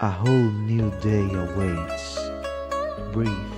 A whole new day awaits. Breathe